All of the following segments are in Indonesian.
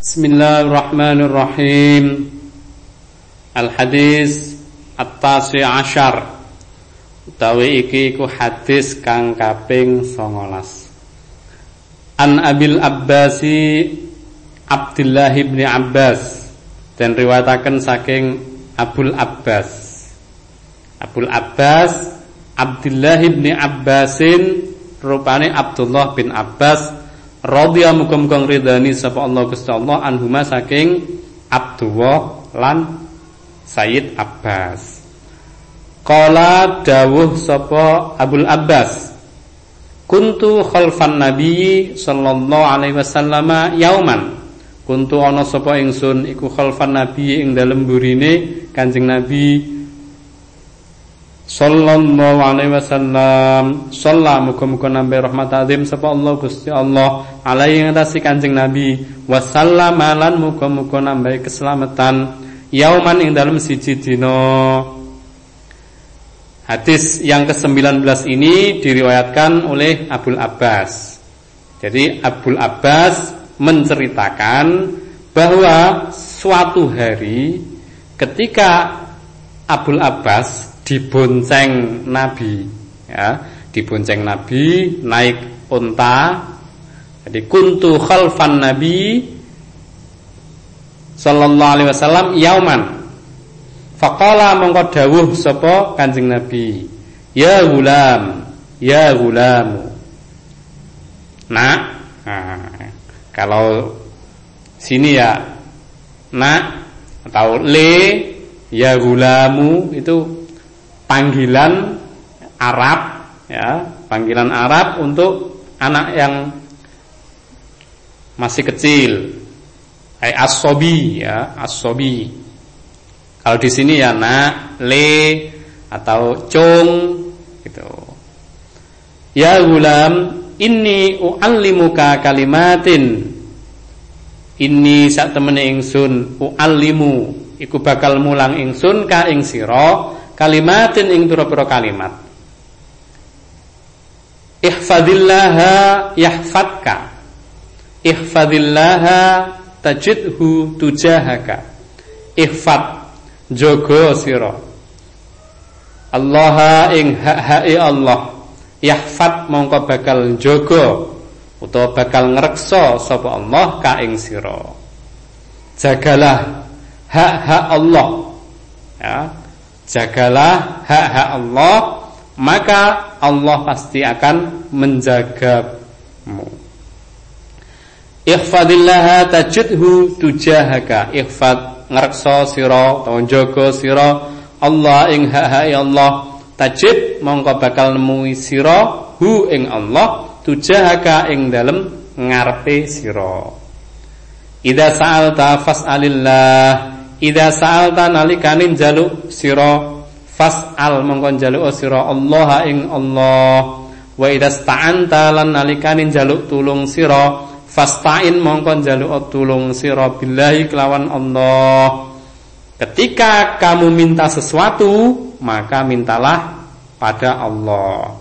Bismillahirrahmanirrahim. Al-hadis at-tasi asyar. Utawi iki iku hadis kang kaping 19. An Abil Abbasi Abdullah bin Abbas dan riwayataken saking Abul Abbas. Abul Abbas Abdullah bin Abbasin rupane Abdullah bin Abbas radhiya muga-muga ridani sapa Allah Gusti Allah anhuma saking Abdullah lan Sayyid Abbas. Qala dawuh sapa Abul Abbas Kuntu khalfan Nabi sallallahu alaihi wasallam yauman. Kuntu ana sapa ingsun iku khalfan Nabi ing dalem burine Kanjeng Nabi sallallahu alaihi wasallam. Shalla muga-muga nambe rahmat azim sapa Allah Gusti Allah alaihi ngatasi Kanjeng Nabi. Wasallama lan muga-muga nambe keselamatan. Yauman ing dalam siji dina. Hadis yang ke-19 ini diriwayatkan oleh Abdul Abbas. Jadi Abdul Abbas menceritakan bahwa suatu hari ketika Abdul Abbas dibonceng Nabi ya. Dibonceng Nabi naik unta. Jadi kuntu khalfan Nabi sallallahu alaihi wasallam yauman. Faqala mongko dawuh sapa Kanjeng Nabi ya gulam ya gulam nak nah, kalau sini ya nak atau le ya gulamu itu panggilan Arab ya, panggilan Arab untuk anak yang masih kecil. Hai asobi ya, asobi. Kalau di sini ya nak, le atau cung gitu. Ya gulam, ini u'allimuka kalimatin. Ini sak temene ingsun u'allimu iku bakal mulang ingsun ka ing sira kalimatin ing pira-pira kalimat. Ihfadillaha yahfadka. Ihfadillaha tajidhu tujahaka. Ihfad jogo sira. Allah ing hak-hake Allah. Yahfad mongko bakal jogo utawa bakal ngreksa sapa Allah ka ing sira. Jagalah hak-hak Allah. Ya Jagalah hak-hak Allah Maka Allah pasti akan menjagamu. Ikhfadillaha tajidhu tujahaka. Ikhfad ngerekso siro jogo siro Allah ing hak-hak Allah. Tajid mongko bakal nemui siro Hu ing Allah Tujahaka ing dalem ngarepe siro Ida sa'alta fas'alillah Ida sa'alta nalikanin jaluk sira fas'al mongkon jaluk sira Allah ing Allah. Wa ida sta'anta lan nalikanin jaluk tulung sira fasta'in mongkon jaluk tulung sira billahi kelawan Allah. Ketika kamu minta sesuatu maka mintalah pada Allah.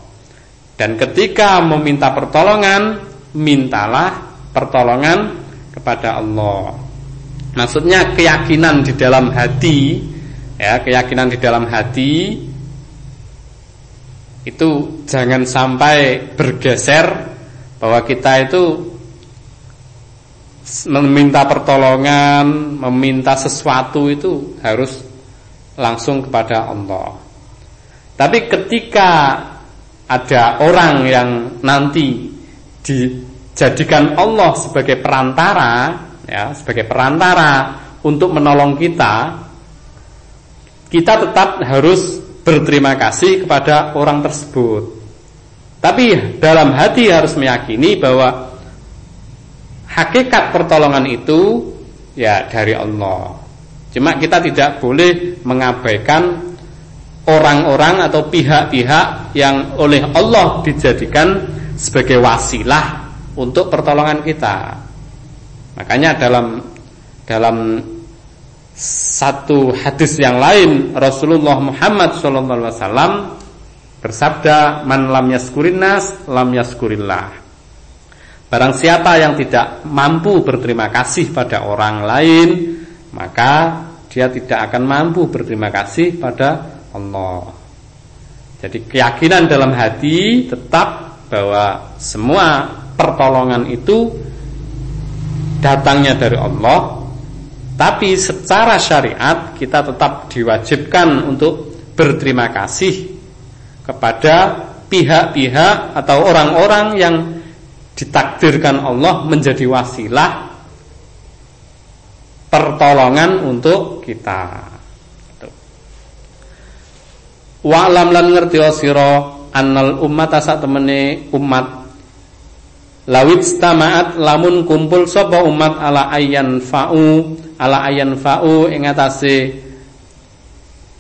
Dan ketika meminta pertolongan mintalah pertolongan kepada Allah Maksudnya keyakinan di dalam hati ya, keyakinan di dalam hati itu jangan sampai bergeser bahwa kita itu meminta pertolongan, meminta sesuatu itu harus langsung kepada Allah. Tapi ketika ada orang yang nanti dijadikan Allah sebagai perantara ya sebagai perantara untuk menolong kita kita tetap harus berterima kasih kepada orang tersebut. Tapi dalam hati harus meyakini bahwa hakikat pertolongan itu ya dari Allah. Cuma kita tidak boleh mengabaikan orang-orang atau pihak-pihak yang oleh Allah dijadikan sebagai wasilah untuk pertolongan kita Makanya dalam dalam satu hadis yang lain Rasulullah Muhammad SAW bersabda man lam yaskurin nas lam yaskurillah Barang siapa yang tidak mampu berterima kasih pada orang lain, maka dia tidak akan mampu berterima kasih pada Allah. Jadi keyakinan dalam hati tetap bahwa semua pertolongan itu datangnya dari Allah, tapi secara syariat kita tetap diwajibkan untuk berterima kasih kepada pihak-pihak atau orang-orang yang ditakdirkan Allah menjadi wasilah pertolongan untuk kita. Wa alam lan ngerti sira annal umat sak temene umat lawit stamaat lamun kumpul sapa umat ala ayyan fa'u ala ayyan fa'u ing atase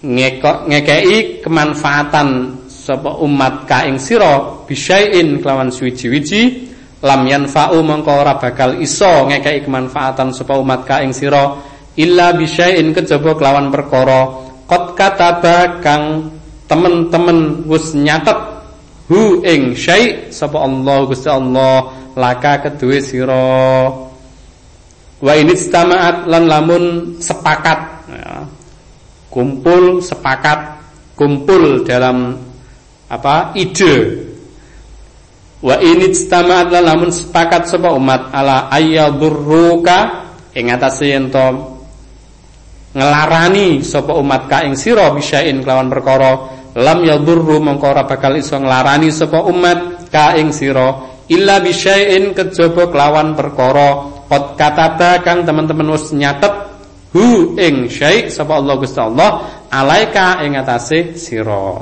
ngekei kemanfaatan sapa umat ka ing sira bisyai'in kelawan suwiji-wiji lam yanfa'u mongko bakal iso ngekeki kemanfaatan sapa umat ka ing illa bisyai'in kejaba kelawan perkara qad kataba kang temen-temen wis nyatet hu ing syai sapa Allah Gusti Allah laka kedue sira wa ini istama'at lan lamun sepakat ya. kumpul sepakat kumpul dalam apa ide Wa ini istama'at lamun sepakat sapa umat ala ayyadurruka ing atase yen ngelarani sapa umat ka ing sira bisain kelawan perkara lam yadurru mongko ora bakal iso nglarani sapa umat ka ing sira illa bisain kejaba kelawan perkara. Qad kataba kang teman-teman wis nyatet hu ing syai sapa Allah Gusti Allah alaika ing atase sira.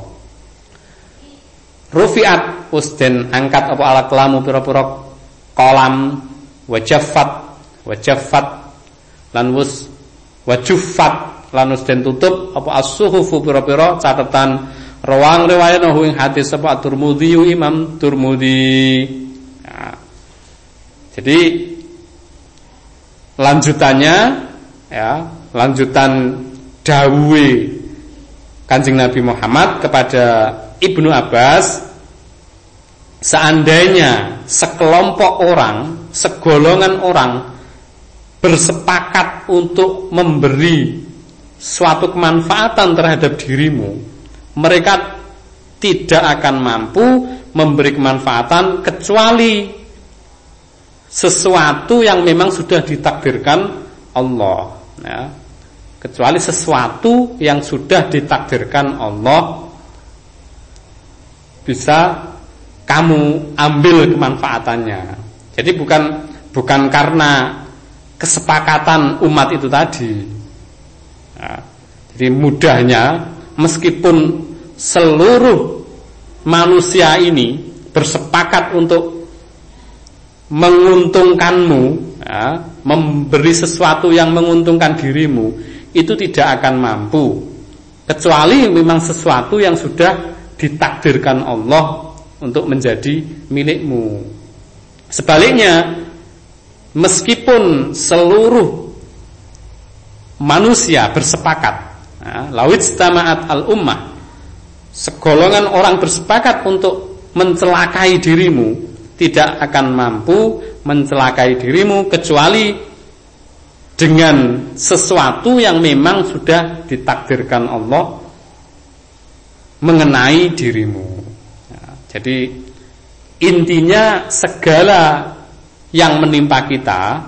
Rufiat usden angkat apa alat kelamu pira-pira kolam wajafat wajafat lan wus wajufat lan usden tutup apa as-suhufu pira-pira catatan rawang riwayat nahu ing hadis apa Turmudi Imam Turmudi ya. jadi lanjutannya ya lanjutan dawe Kanjeng Nabi Muhammad kepada Ibnu Abbas seandainya sekelompok orang, segolongan orang bersepakat untuk memberi suatu kemanfaatan terhadap dirimu, mereka tidak akan mampu memberi kemanfaatan kecuali sesuatu yang memang sudah ditakdirkan Allah ya. kecuali sesuatu yang sudah ditakdirkan Allah bisa kamu ambil kemanfaatannya. Jadi bukan bukan karena kesepakatan umat itu tadi. Nah, jadi mudahnya meskipun seluruh manusia ini bersepakat untuk menguntungkanmu, ya, memberi sesuatu yang menguntungkan dirimu, itu tidak akan mampu kecuali memang sesuatu yang sudah ditakdirkan Allah untuk menjadi milikmu. Sebaliknya, meskipun seluruh manusia bersepakat, ya, lawit stama'at al-ummah, segolongan orang bersepakat untuk mencelakai dirimu, tidak akan mampu mencelakai dirimu kecuali dengan sesuatu yang memang sudah ditakdirkan Allah mengenai dirimu. Ya, jadi intinya segala yang menimpa kita,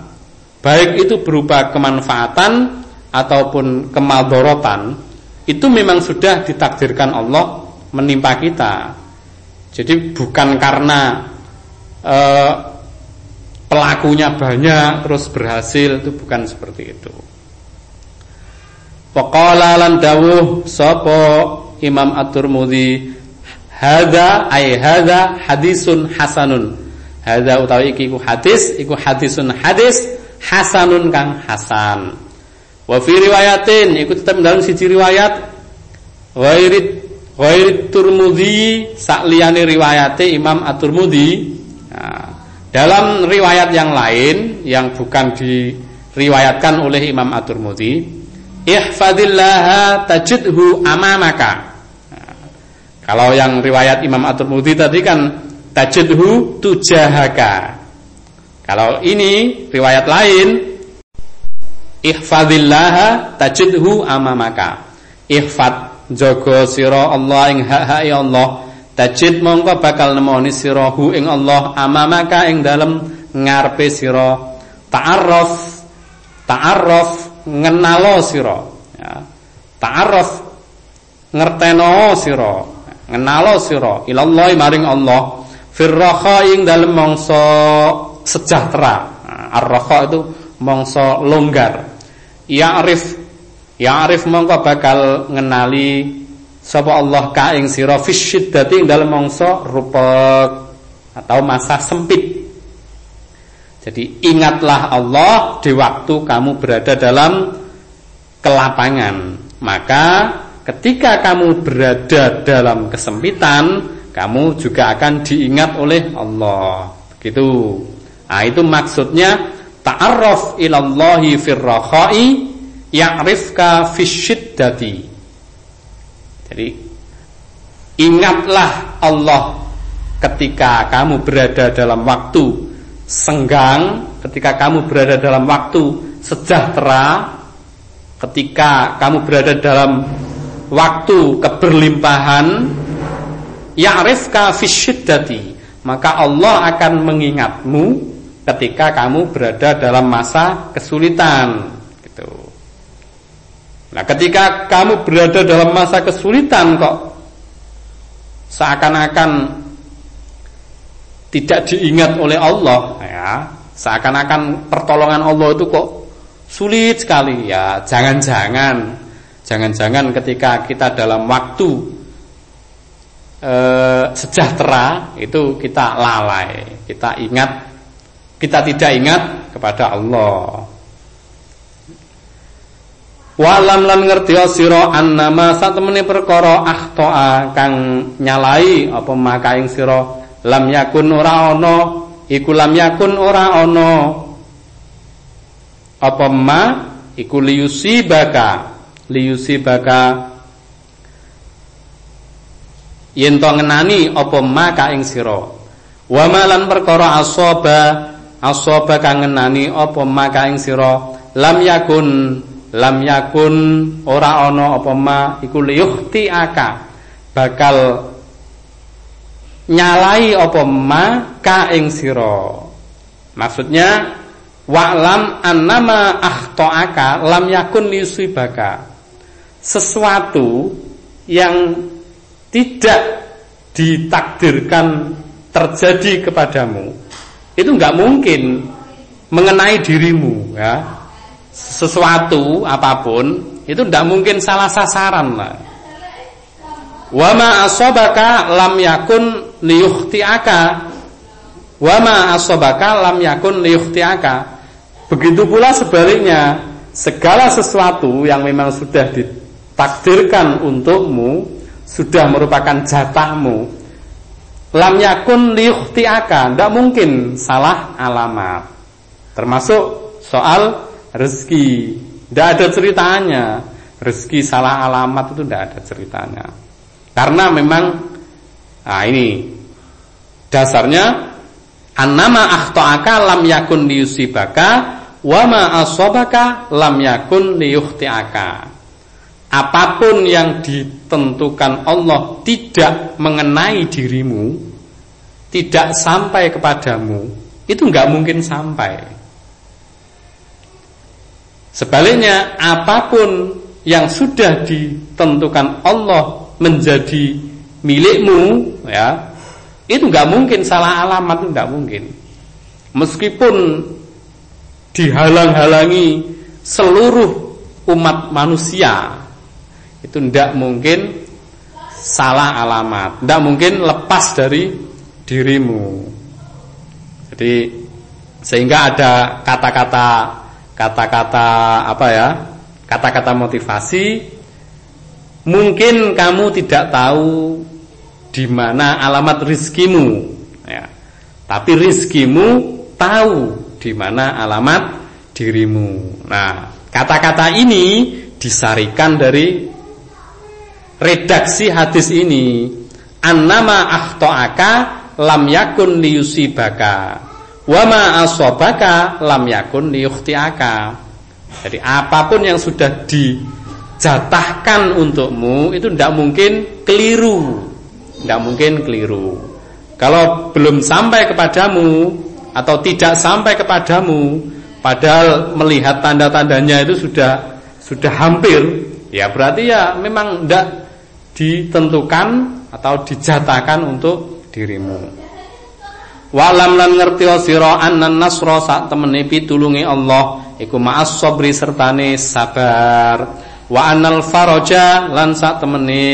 baik itu berupa kemanfaatan ataupun kemadorotan, itu memang sudah ditakdirkan Allah menimpa kita. Jadi bukan karena e, pelakunya banyak terus berhasil itu bukan seperti itu. Waqala lan dawuh sapa Imam At-Tirmidzi hadza ay hadza hadisun hasanun hadza utawi iki iku hadis iku hadisun hadis hasanun kang hasan wa fi riwayatin iku tetep dalam siji riwayat. Ghairit ghairit Tirmidzi sakliyane riwayate Imam At-Tirmidzi nah, dalam riwayat yang lain yang bukan diriwayatkan oleh Imam At-Tirmidzi ihfadillaha tajidhu amamaka. Kalau yang riwayat Imam At-Tirmidzi tadi kan tajidhu tujahaka. Kalau ini riwayat lain ihfadillah tajidhu amamaka. Ihfad jaga sira Allah ing hak-hak Allah. Tajid mongko bakal nemoni sira hu ing Allah amamaka ing dalem ngarepe sira. Ta'arraf ta'arraf ngenalo sira. Ya. Ta'arraf ngerteno sira. Ngenalo sira. Ilallahi maring Allah. Firraha ing dalem mangsa sejahtera. Nah, ar-raha itu mangsa longgar ya'rif. Ya'rif mongko bakal ngenali sapa Allah ka ing sira fisyiddati ing dalem mangsa rupek atau masa sempit. Jadi ingatlah Allah di waktu kamu berada dalam kelapangan. Maka ketika kamu berada dalam kesempitan kamu juga akan diingat oleh Allah. Begitu. Nah, itu maksudnya ta'arraf ilallahi firrakhai ya'rifka fisyiddati. Jadi ingatlah Allah ketika kamu berada dalam waktu senggang, ketika kamu berada dalam waktu sejahtera, ketika kamu berada dalam waktu keberlimpahan, ya'rifka fisyiddati. Maka Allah akan mengingatmu ketika kamu berada dalam masa kesulitan gitu. Nah, ketika kamu berada dalam masa kesulitan kok seakan-akan tidak diingat oleh Allah ya, seakan-akan pertolongan Allah itu kok sulit sekali ya. Jangan-jangan jangan-jangan ketika kita dalam waktu eh, sejahtera itu kita lalai, kita ingat kita tidak ingat kepada Allah. Walam lan ngerti sira annama satemene perkara akhtoa kang nyalai apa maka ing sira lam yakun ora ana iku lam yakun ora ana. Apa ma? Iku liyusibaka liyusibaka. Yen to ngenani apa ma ing sira? Wa malan perkara asaba asaba kang ngenani apa maka ing sira? Lam yakun lam yakun ora ana apa ma iku liyuhti aka. Bakal nyalai apa ma ka ing sira. Maksudnya wa'lam annama akhtoaka lam yakun liyusibaka. Sesuatu yang tidak ditakdirkan terjadi kepadamu itu nggak mungkin mengenai dirimu ya. Sesuatu apa pun itu tidak mungkin salah sasaran lah wama asobaka lam yakun liyukhtiaka. Wama asobaka lam yakun liyukhtiaka. Begitu pula sebaliknya segala sesuatu yang memang sudah ditakdirkan untukmu sudah merupakan jatahmu Lam yakun liyukhti'aka Tidak mungkin. Salah alamat. Termasuk soal rezeki. Tidak ada ceritanya. Rezeki salah alamat itu tidak ada ceritanya. Karena memang Nah ini Dasarnya Annama akhto'aka lam yakun liyusibaka Wama asobaka lam yakun liyukhti'aka apa pun yang ditentukan Allah tidak mengenai dirimu, tidak sampai kepadamu, itu nggak mungkin sampai. Sebaliknya, apa pun yang sudah ditentukan Allah menjadi milikmu, ya, itu nggak mungkin salah alamat, nggak mungkin. Meskipun dihalang-halangi seluruh umat manusia itu tidak mungkin salah alamat, tidak mungkin lepas dari dirimu. Jadi sehingga ada kata-kata kata-kata apa ya? Kata-kata motivasi mungkin kamu tidak tahu di mana alamat rizkimu ya. Tapi rizkimu tahu di mana alamat dirimu. Nah, kata-kata ini disarikan dari redaksi hadis ini annama akhtoaka lam yakun liyusibaka Wa ma asabaka lam yakun liyukhtiaka. Jadi apa pun yang sudah dijatahkan untukmu itu tidak mungkin keliru. Tidak mungkin keliru. Kalau belum sampai kepadamu atau tidak sampai kepadamu, padahal melihat tanda-tandanya itu sudah sudah hampir, ya berarti ya memang tidak ditentukan atau dijatahkan untuk dirimu. Walam lan ngerti sira annan nasra sak temene pitulungi Allah iku ma'as sabri sertane sabar. Wa anal faraja lan sak temene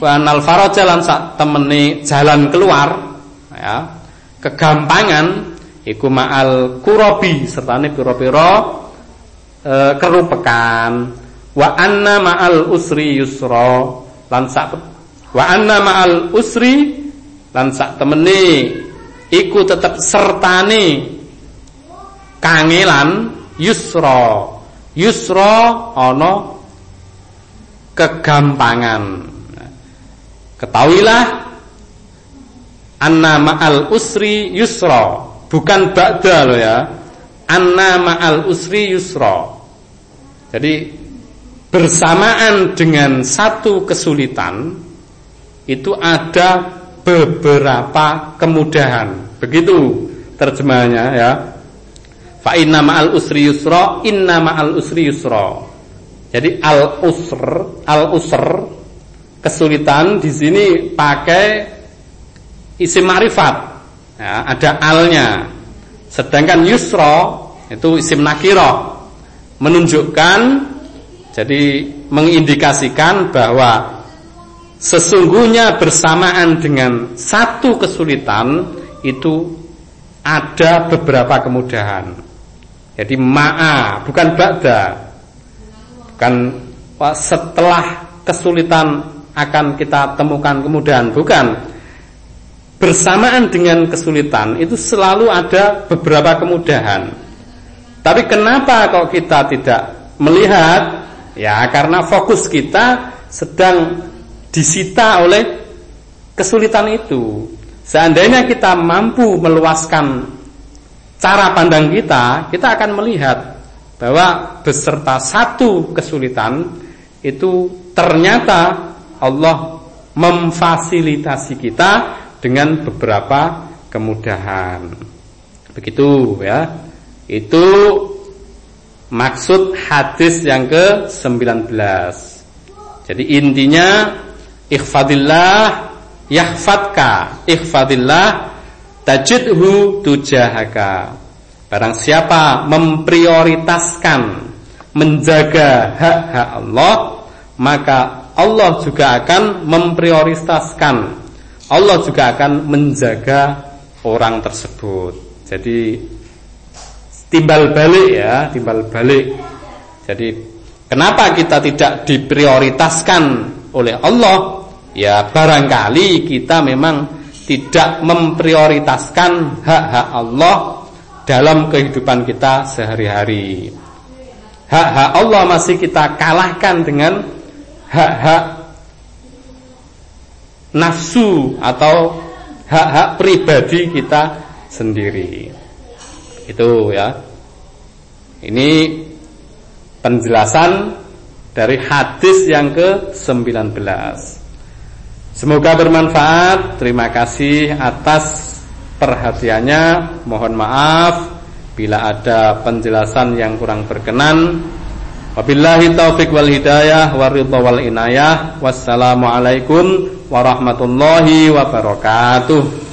wa anal faraja lan sak temene jalan keluar ya. Kegampangan iku ma'al kurabi sertane pira-pira e, kerupekan. Wa anna ma'al usri yusra. Lan sak wa anna ma'al usri lan sak temene iku tetep sertane kangelan yusra. Yusra ana kegampangan. Ketahuilah anna ma'al usri yusra. Bukan ba'da lo ya. Anna ma'al usri yusra. Jadi bersamaan dengan satu kesulitan itu ada beberapa kemudahan. Begitu terjemahannya ya. Fa inna ma'al usri yusra, inna ma'al usri yusra. Jadi al usr, al usr kesulitan di sini pakai isim ma'rifat. Ya, ada alnya. Sedangkan yusra itu isim nakiro menunjukkan jadi mengindikasikan bahwa Sesungguhnya bersamaan dengan satu kesulitan itu ada beberapa kemudahan. Jadi ma'a bukan ba'da. Bukan setelah kesulitan akan kita temukan kemudahan, bukan. Bersamaan dengan kesulitan itu selalu ada beberapa kemudahan. Tapi kenapa kok kita tidak melihat? Ya, karena fokus kita sedang disita oleh kesulitan itu. Seandainya kita mampu meluaskan cara pandang kita, kita akan melihat bahwa beserta satu kesulitan itu ternyata Allah memfasilitasi kita dengan beberapa kemudahan. Begitu ya. Itu maksud hadis yang ke-19. Jadi intinya Ikhfadillah yahfadka Ikhfadillah tajidhu tujahaka Barang siapa memprioritaskan menjaga hak-hak Allah maka Allah juga akan memprioritaskan Allah juga akan menjaga orang tersebut. Jadi timbal balik ya, timbal balik. Jadi kenapa kita tidak diprioritaskan oleh Allah? Ya barangkali kita memang tidak memprioritaskan hak-hak Allah dalam kehidupan kita sehari-hari. Hak-hak Allah masih kita kalahkan dengan hak-hak nafsu atau hak-hak pribadi kita sendiri. Itu ya. Ini penjelasan dari hadis yang ke-19. Semoga bermanfaat. Terima kasih atas perhatiannya. Mohon maaf bila ada penjelasan yang kurang berkenan. Wabillahi taufik wal hidayah waridha wal inayah. Wassalamualaikum warahmatullahi wabarakatuh.